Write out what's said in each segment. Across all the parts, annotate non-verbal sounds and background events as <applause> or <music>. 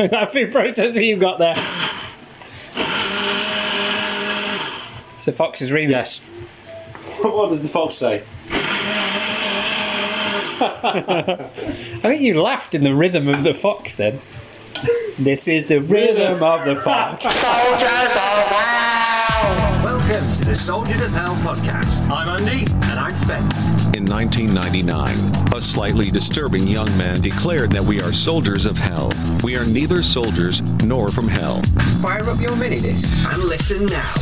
<laughs> that food processor you've got there. It's a Fox's remix. Yes. <laughs> what does the fox say? <laughs> I think you laughed in the rhythm of the fox then. This is the rhythm of the fox. Soldiers of Hell! Welcome to the Soldiers of Hell podcast. I'm Andy. And I'm Spence. In 1999, a slightly disturbing young man declared that we are soldiers of hell. We are neither soldiers nor from hell. Fire up your mini discs and listen now.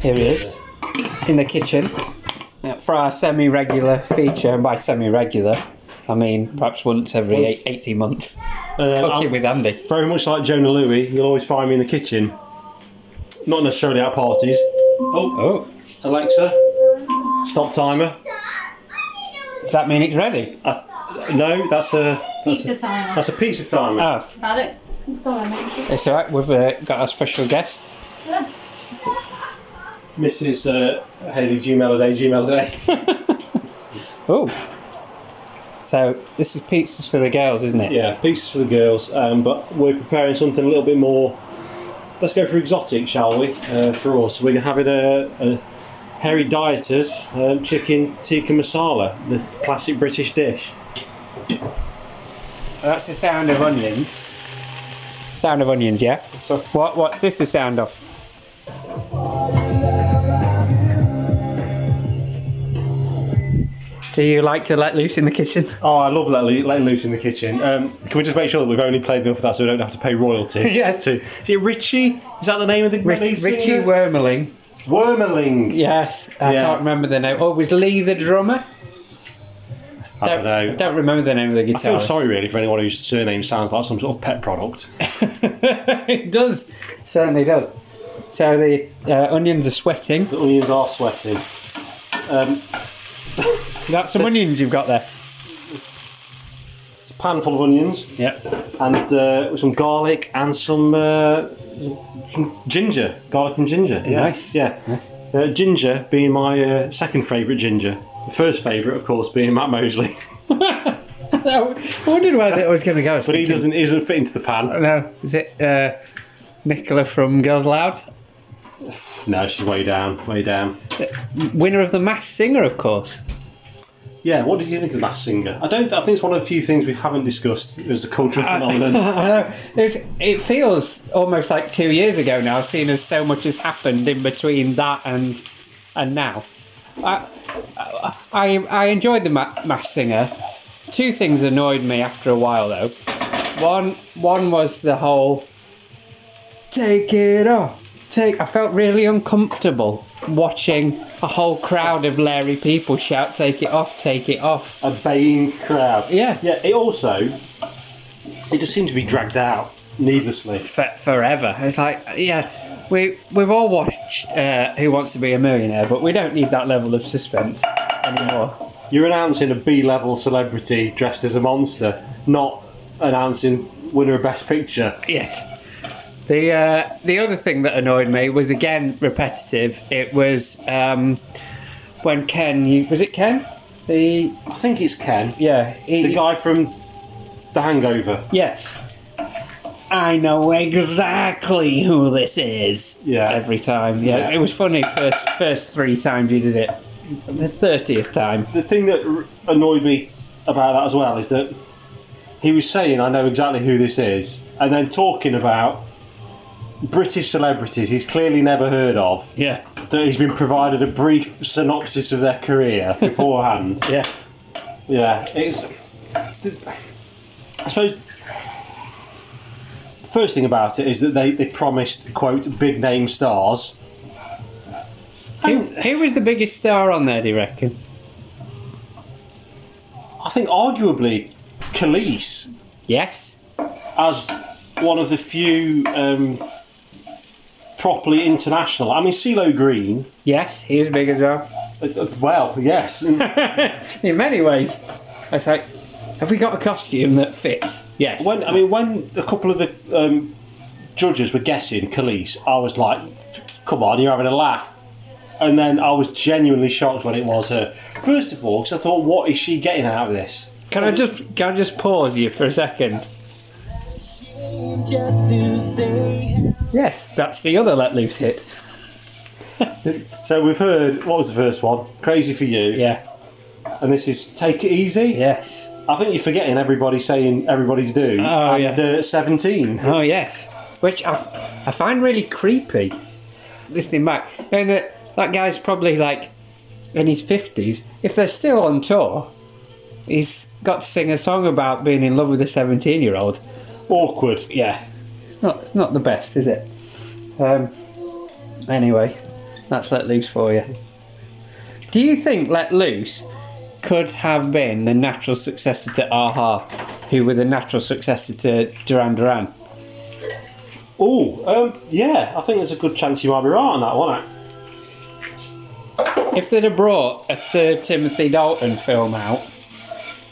Here he is, in the kitchen, uh, for our semi-regular feature. And by semi-regular, I mean perhaps once every eight, 18 months. Uh, Cooking I'm with Andy. Very much like Jona Lewie, you'll always find me in the kitchen. Not necessarily at parties. Oh, Oh, Alexa, stop timer. Does that mean it's ready? Uh, no, that's a that's a, Pizza timer. that's a pizza timer. Oh, Got it? I'm sorry, mate. it's alright. We've uh, got our special guest. Mrs. Uh, Haley G Melody, G Melody. <laughs> Oh. So this is pizzas for the girls, isn't it? yeah, pizzas for the girls, um, but we're preparing something a little bit more. Let's go for exotic, shall we? Uh, for us, we're having a, a hairy dieters um, chicken tikka masala, the classic British dish. That's the sound of onions. Sound of onions, yeah. So, What? What's this the sound of? Do you like to let loose in the kitchen? oh, I love letting, letting loose in the kitchen. Um, can we just make sure that we've only played enough of that so we don't have to pay royalties? <laughs> Yes. To, is it Richie? Is that the name of the Rich. Richie Wermerling. Wermerling. Yes, I Yeah. can't remember the name. Oh, was Lee the drummer? I don't know. don't remember the name of the guitarist. I feel sorry really for anyone whose surname sounds like some sort of pet product. <laughs> it does, certainly does. So the uh, onions are sweating. The onions are sweating. Um, That's some <laughs> onions you've got there. A pan full of onions Yep. and uh, some garlic and some uh, some ginger, garlic and ginger. Yeah. Nice. Yeah. Uh, ginger being my uh, second favourite ginger. The first favourite, of course, being Matt Mosley, <laughs> I wondered where that was going to go. But he doesn't he doesn't fit into the pan. No, is it uh, Nicola from Girls Aloud? No, she's way down, way down. Winner of the Masked Singer, of course. Yeah. What did you think of that singer? I don't. I think it's one of the few things we haven't discussed as a cultural phenomenon. <laughs> I know. It's, it feels almost like two years ago now, seeing as so much has happened in between that and and now. I I, I enjoyed the Ma- Masked Singer. Two things annoyed me after a while though. One one was the whole take it off. Take. I felt really uncomfortable watching a whole crowd of Larry people shout "Take it off! Take it off!" a baying crowd. Yeah. Yeah. It also it just seemed to be dragged out needlessly. for, forever. It's like, yeah, we we've all watched uh, Who Wants to Be a Millionaire, but we don't need that level of suspense anymore. You're announcing a B-level celebrity dressed as a monster, not announcing winner of Best Picture. Yes. The uh, the other thing that annoyed me was again repetitive. It was um, when Ken, you, was it Ken? The I think it's Ken, yeah, he, the guy from The Hangover. Yes. I know exactly who this is. Yeah. Every time. Yeah. Yeah. It was funny first first three times you did it. The thirtieth time. The thing that annoyed me about that as well is that he was saying, "I know exactly who this is," and then talking about British celebrities he's clearly never heard of. Yeah. That he's been provided a brief synopsis of their career <laughs> beforehand. Yeah. Yeah, it's. I suppose. The first thing about it is that they, they promised, quote, big name stars. Who, who was the biggest star on there, do you reckon? I think arguably Khalees Yes. as one of the few um, properly international. I mean, CeeLo Green, Yes, he was big as well. uh, uh, well, yes. <laughs> In many ways. It's like, have we got a costume that fits? Yes. when I mean, when a couple of the um, judges were guessing Khalees, I was like, come on, you're having a laugh. And then I was genuinely shocked when it was her. First of all, because I thought, what is she getting out of this? Can I just can I just pause you for a second? Just to say Yes, that's the other Let Loose hit. <laughs> So we've heard what was the first one? Crazy for you. Yeah. And this is Take It Easy. Yes. I think you're forgetting everybody saying everybody's do. Oh, and, yeah. uh, 17. Oh yes, which I, I find really creepy. Listening back, and uh, that guy's probably like in his fifties. If they're still on tour, he's got to sing a song about being in love with a seventeen-year-old. Awkward. Yeah, it's not it's not the best, is it? Um, anyway, that's Let Loose for you. Do you think Let Loose could have been the natural successor to Aha, who were the natural successor to Duran Duran? Oh, um, yeah, I think there's a good chance you might be right on that one. If they'd have brought a third Timothy Dalton film out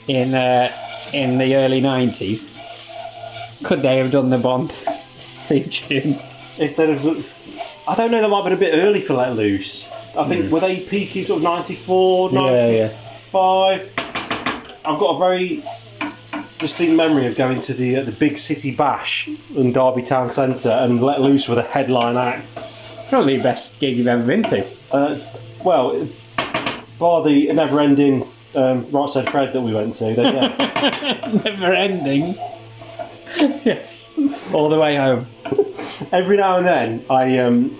in uh, in the early nineties, could they have done the Bond <laughs> tune? If they'd have, I don't know, that might have been a bit early for Let Loose. I think, were they peaking sort of 94, 95? I've got a very distinct memory of going to the uh, the big city bash in Derby Town Centre and Let Loose with a headline act. Probably the best gig you've ever been to. Uh, well, bar the never ending um, Right Said Fred that we went to, then yeah. <laughs> Never ending. Yeah. <laughs> all the way home. Every now and then, I um,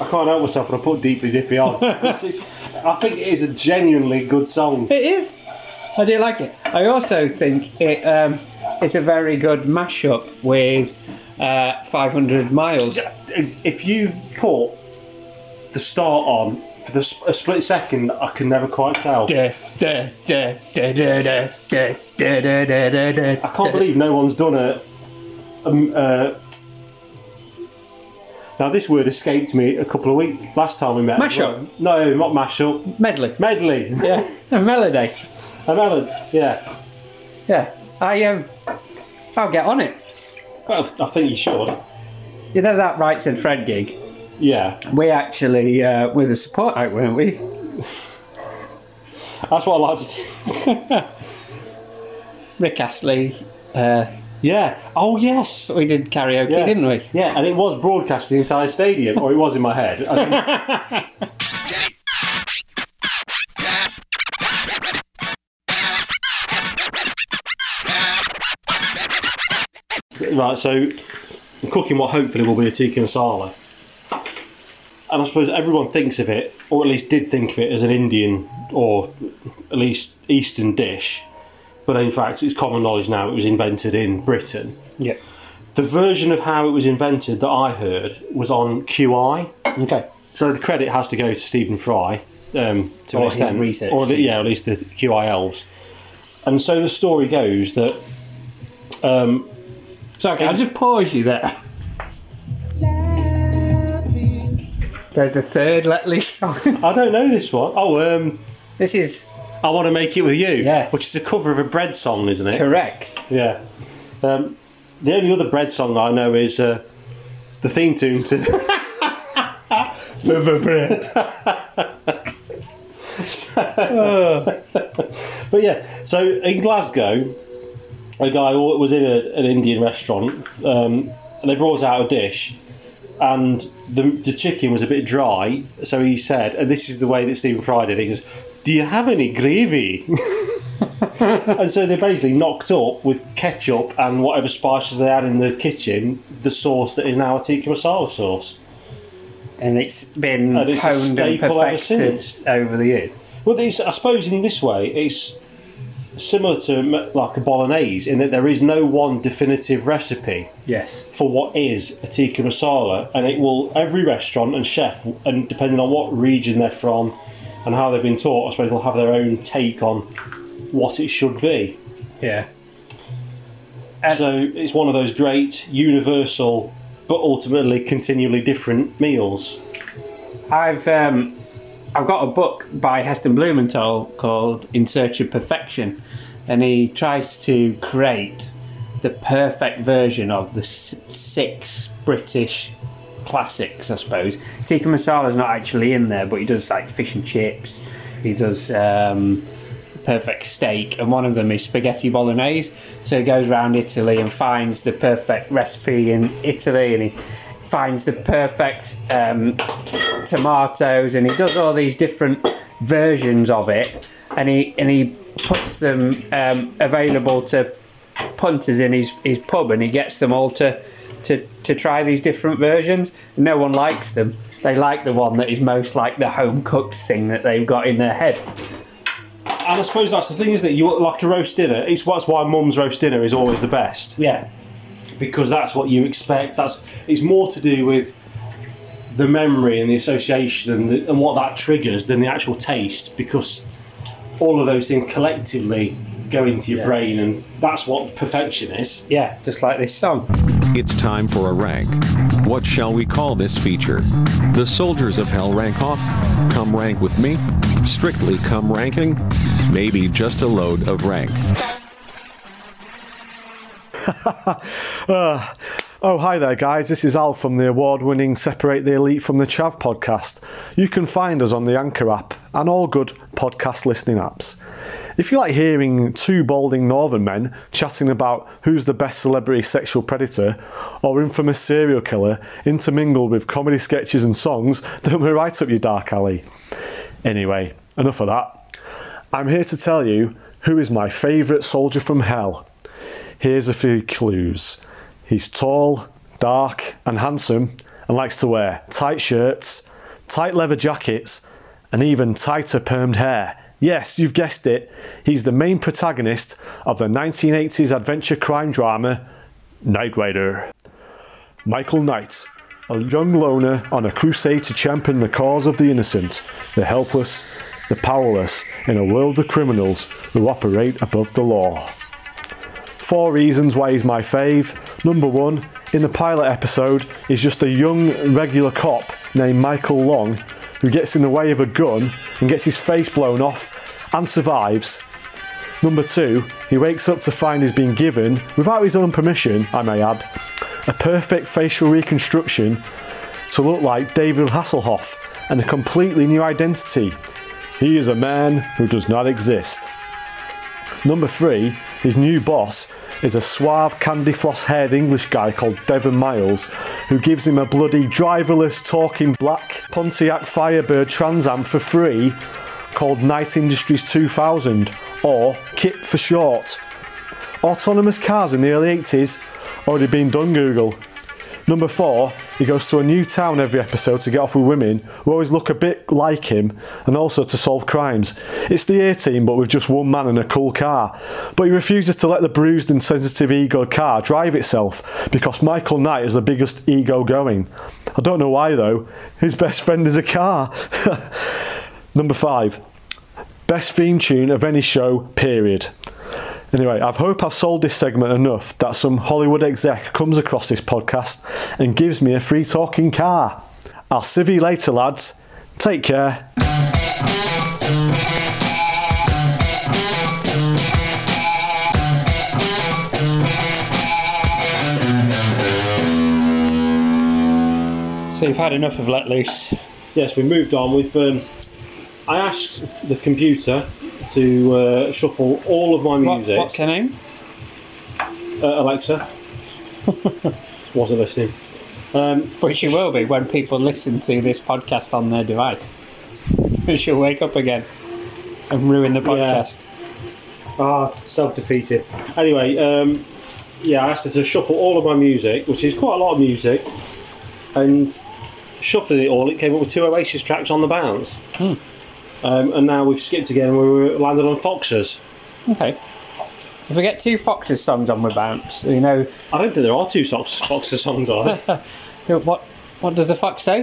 I can't help myself, and I put Deeply Dippy on. It's- I think it is a genuinely good song. It is. I do like it. I also think it um, it's a very good mashup with uh, 500 Miles. If you put the start on for the, split second, I can never quite tell. I I can't believe no one's done a um, uh, now this word escaped me a couple of weeks last time we met. Mashup? No, not mashup. medley. Medley. Yeah, a melody. A melody. Yeah. Yeah, I um, I'll get on it. Well, I think you should. You know that Right Said Fred gig? Yeah. We actually uh, were the support act, weren't we? That's what I like to think. <laughs> Rick Astley. Uh, Yeah. Oh yes. we did karaoke, Yeah. didn't we? Yeah, and it was broadcast to the entire stadium, or it was in my head. I think- right, so I'm cooking what hopefully will be a tikka masala. And I suppose everyone thinks of it, or at least did think of it, as an Indian or at least Eastern dish. But in fact, it's common knowledge now it was invented in Britain. Yeah. The version of how it was invented that I heard was on QI. Okay. So the credit has to go to Stephen Fry um, to Or his research or the, yeah, at least the QI elves. And so the story goes that um, So okay, I'll just pause you there. There's the third Let Loose song. I don't know this one. Oh, um, this is I want to make it with you. Yes. which is a cover of a bread song, isn't it? correct. Yeah. Um, the only other bread song I know is uh, the theme tune to. <laughs> For bread. <laughs> But yeah, so in Glasgow, a guy was in a, an Indian restaurant, um, and they brought out a dish, and the, the chicken was a bit dry. So he said, and this is the way that Stephen Fry did it. He goes, "Do you have any gravy?" <laughs> and so they basically knocked up with ketchup and whatever spices they had in the kitchen the sauce that is now a tikka masala sauce. and it's been And it's a honed and staple ever perfected since. over the years. Well, I suppose in this way, it's similar to like a bolognese in that there is no one definitive recipe Yes. for what is a tikka masala, and it will every restaurant and chef, and depending on what region they're from and how they've been taught, I suppose they'll have their own take on what it should be. Yeah. And- so it's one of those great universal, but ultimately continually different meals. I've um, I've got a book by Heston Blumenthal called In Search of Perfection, and he tries to create the perfect version of the six British classics, I suppose. Tikka masala is not actually in there, but he does like fish and chips. He does um, perfect steak, and one of them is spaghetti bolognese. So he goes around Italy and finds the perfect recipe in Italy, and he finds the perfect um, tomatoes, and he does all these different versions of it, and he and he puts them um, available to punters in his, his pub, and he gets them all to. To, to try these different versions. No one likes them. They like the one that is most like the home cooked thing that they've got in their head. And I suppose that's the thing, isn't it? You like a roast dinner. It's that's why mum's roast dinner is always the best Yeah, because that's what you expect. That's it's more to do with the memory and the association and, the, and what that triggers than the actual taste because all of those things collectively go into your Yeah. brain and that's what perfection is. yeah, just like this song. It's time for a rank. What shall we call this feature? The Soldiers of Hell rank off? Come rank with me? Strictly come ranking? Maybe just a load of rank. <laughs> Uh, oh, hi there, guys. This is Al from the award winning Separate the Elite from the Chav podcast. You can find us on the Anchor app and all good podcast listening apps. If you like hearing two balding northern men chatting about who's the best celebrity sexual predator or infamous serial killer intermingled with comedy sketches and songs, <laughs> then we're right up your dark alley. Anyway, enough of that. I'm here to tell you who is my favourite soldier from hell. Here's a few clues. He's tall, dark, and handsome, and likes to wear tight shirts, tight leather jackets, and even tighter permed hair. Yes, you've guessed it. He's the main protagonist of the 1980s adventure crime drama Knight Rider. Michael Knight, a young loner on a crusade to champion the cause of the innocent, the helpless, the powerless in a world of criminals who operate above the law. Four reasons why he's my fave. Number one, in the pilot episode, he's just a young regular cop named Michael Long who gets in the way of a gun and gets his face blown off and survives. Number two, he wakes up to find he's been given, without his own permission, I may add, a perfect facial reconstruction to look like David Hasselhoff and a completely new identity. He is a man who does not exist. Number three, his new boss is a suave, candy floss haired English guy called Devon Miles, who gives him a bloody driverless talking black Pontiac Firebird Trans Am for free called Knight Industries 2000, or KITT for short. Autonomous cars in the early 80s already been done, Google. Number four, he goes to a new town every episode to get off with women who always look a bit like him and also to solve crimes. It's the A team, but with just one man and a cool car. But he refuses to let the bruised and sensitive ego car drive itself because Michael Knight is the biggest ego going. I don't know why though. His best friend is a car. <laughs> Number five, best theme tune of any show, period. Anyway, I hope I've sold this segment enough that some Hollywood exec comes across this podcast and gives me a free talking car. I'll see you later, lads. Take care. So you've had enough of Let Loose. Yes, we moved on. We've um, I asked the computer to uh, shuffle all of my What, music. what's her name? uh, Alexa <laughs> wasn't listening. Um, But she will be when people listen to this podcast on their device. She'll wake up again and ruin the podcast. Ah, self defeated. Anyway, um, yeah, I asked her to shuffle all of my music, which is quite a lot of music, and shuffling it all, it came up with two Oasis tracks on the bounce. Um, and now we've skipped again and we landed on Foxes. Okay. If we get two Foxes songs on with Bounce, you know, I don't think there are two Fox, Foxes songs, are there? what what does the fox say?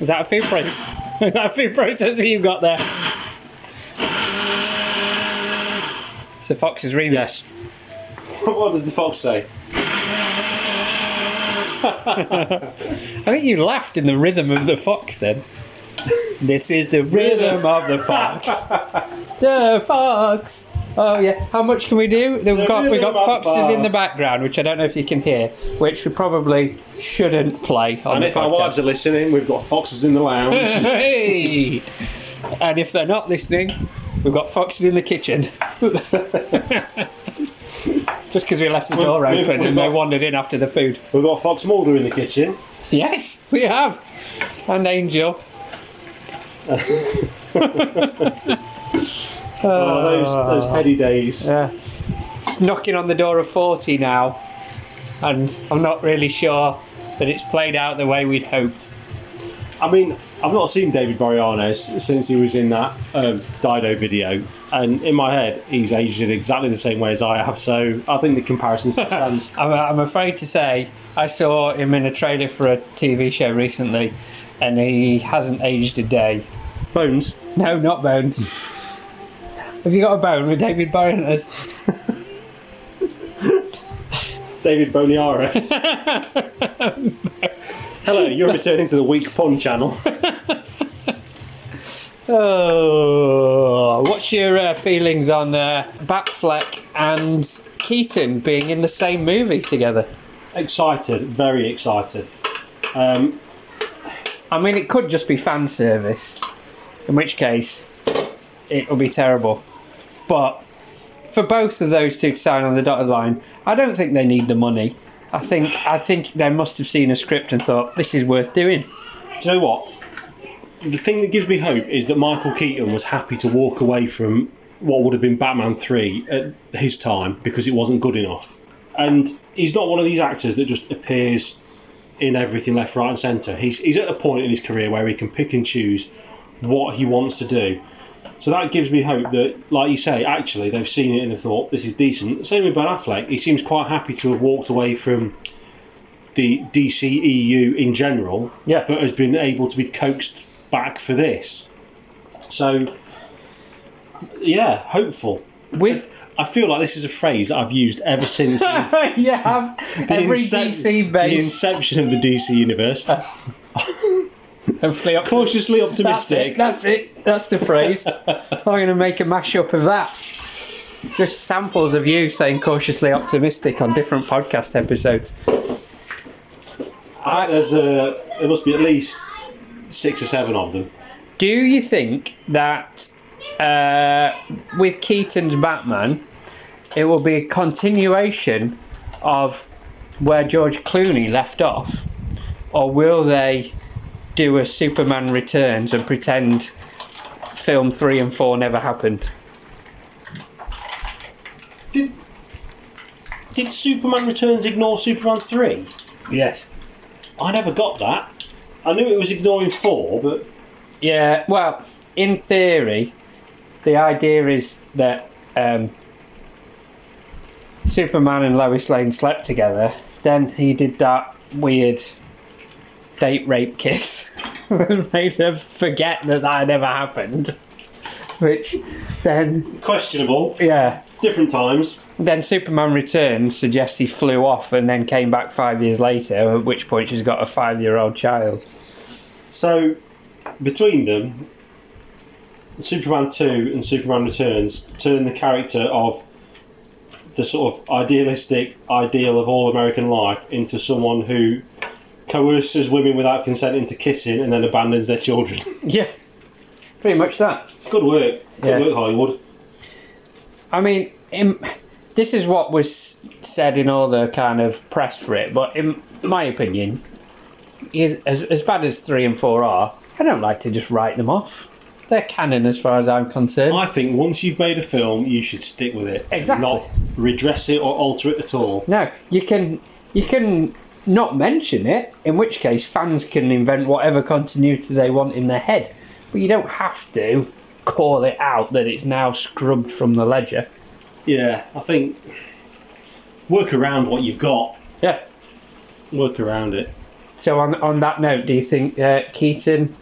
Is that a food process? Is that a food processor you've got there? It's a Fox's remix. yes. what does the Fox say? <laughs> I think you laughed in the rhythm of the fox then. this is the rhythm of the fox. <laughs> the fox. Oh yeah, how much can we do? We've They're got we got foxes in the background, which I don't know if you can hear, which we probably shouldn't play on And the if our wives are listening, we've got foxes in the lounge. <laughs> hey! And if they're not listening, we've got foxes in the kitchen. Just because we left the door We've- open we've and they got- wandered in after the food. we've got Fox Mulder in the kitchen. Yes, we have. And Angel. <laughs> Oh, those, those heady days. Yeah. It's knocking on the door of 40 now, and I'm not really sure that it's played out the way we'd hoped. I mean, I've not seen David Boreanaz since he was in that um, Dido video, and in my head, he's aged in exactly the same way as I have. So I think the comparison still <laughs> stands. I'm, I'm afraid to say, I saw him in a trailer for a TV show recently, and he hasn't aged a day. Bones, No, not Bones. Have you got a bone with David Boreanaz? <laughs> David Boniara. <laughs> Hello, you're returning to the Weak Pun channel. Oh, what's your uh, feelings on uh, Batfleck and Keaton being in the same movie together? excited, very excited. Um, I mean, it could just be fan service, in which case it'll be terrible. But for both of those two to sign on the dotted line, I don't think they need the money. I think I think they must have seen a script and thought this is worth doing. do you know what? The thing that gives me hope is that Michael Keaton was happy to walk away from what would have been Batman 3 at his time because it wasn't good enough. And he's not one of these actors that just appears in everything left, right, and centre. He's, he's at a point in his career where he can pick and choose what he wants to do. So that gives me hope that, like you say, actually they've seen it and have thought this is decent. Same with Ben Affleck. He seems quite happy to have walked away from the DCEU in general, Yeah. but has been able to be coaxed back for this. So, yeah, hopeful. With I feel like this is a phrase that I've used ever since <laughs> you have every incep- DC the inception of the DC universe. <laughs> hopefully Cautiously That's optimistic. it. That's it. That's the phrase. <laughs> I'm going to make a mashup of that. Just samples of you saying cautiously optimistic on different podcast episodes. I- There's a, there must be at least six or seven of them. Do you think that uh, with Keaton's Batman, it will be a continuation of where George Clooney left off? Or will they do a Superman Returns and pretend film three and four never happened? Did did Superman Returns ignore Superman three? Yes. I never got that. I knew it was ignoring four, but Yeah, well, in theory, the idea is that um, Superman and Lois Lane slept together. Then he did that weird date rape kiss, and made her forget that that had ever happened. <laughs> Which then, questionable. yeah, Different times. then Superman Returns suggests he flew off and then came back five years later. At which point she's got a five-year-old child. So between them, Superman two and Superman Returns turn the character of the sort of idealistic ideal of all American life into someone who coerces women without consent into kissing and then abandons their children. <laughs> Yeah, pretty much that. Good work. Good Yeah. work, Hollywood. I mean, in, this is what was said in all the kind of press for it, but in my opinion, is as, as bad as three and four are, I don't like to just write them off. They're canon as far as I'm concerned. I think once you've made a film, you should stick with it. Exactly. Not redress it or alter it at all. no, you can you can not mention it, in which case fans can invent whatever continuity they want in their head, but you don't have to call it out that it's now scrubbed from the ledger. Yeah, I think work around what you've got. Yeah. Work around it. So on on that note, do you think uh, Keaton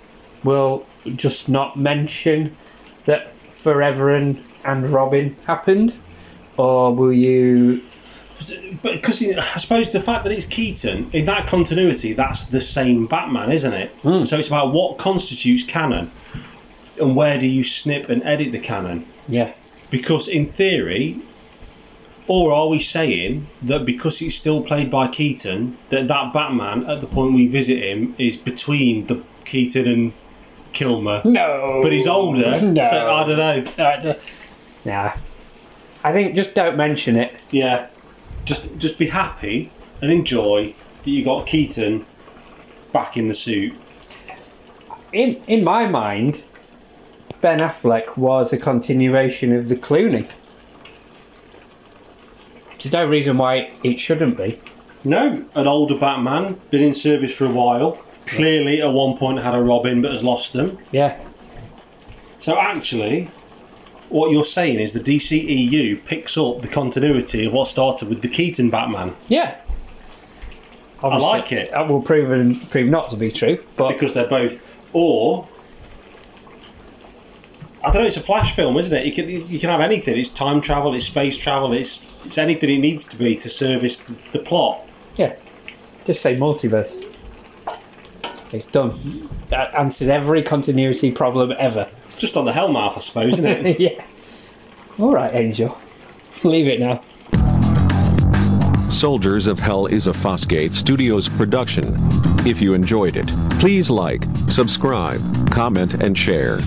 will just not mention that Forever and, and Robin happened, or will you? But because I suppose the fact that it's Keaton in that continuity, that's the same Batman, isn't it? So it's about what constitutes canon, and where do you snip and edit the canon. Yeah, Because in theory, or are we saying that because it's still played by Keaton, that that Batman at the point we visit him is between the Keaton and Kilmer? No. But he's older, No. so I don't know. Uh, nah. I think just don't mention it. Yeah, just just be happy and enjoy that you got Keaton back in the suit. In in my mind, Ben Affleck was a continuation of the Clooney. There's no reason why it shouldn't be. No, an older Batman, been in service for a while. Clearly, at one point had a Robin, but has lost them. Yeah. So actually, what you're saying is the DCEU picks up the continuity of what started with the Keaton Batman Yeah. I like it. That will prove prove not to be true, but because they're both, or I don't know. It's a flash film, isn't it? You can you can have anything. It's time travel. It's space travel. It's it's anything it needs to be to service the, the plot. yeah, just say multiverse. It's done. That answers every continuity problem ever. Just on the Hellmouth, I suppose, isn't it? <laughs> yeah. All right, Angel. Leave it now. Soldiers of Hell is a Fosgate Studios production. If you enjoyed it, please like, subscribe, comment, and share.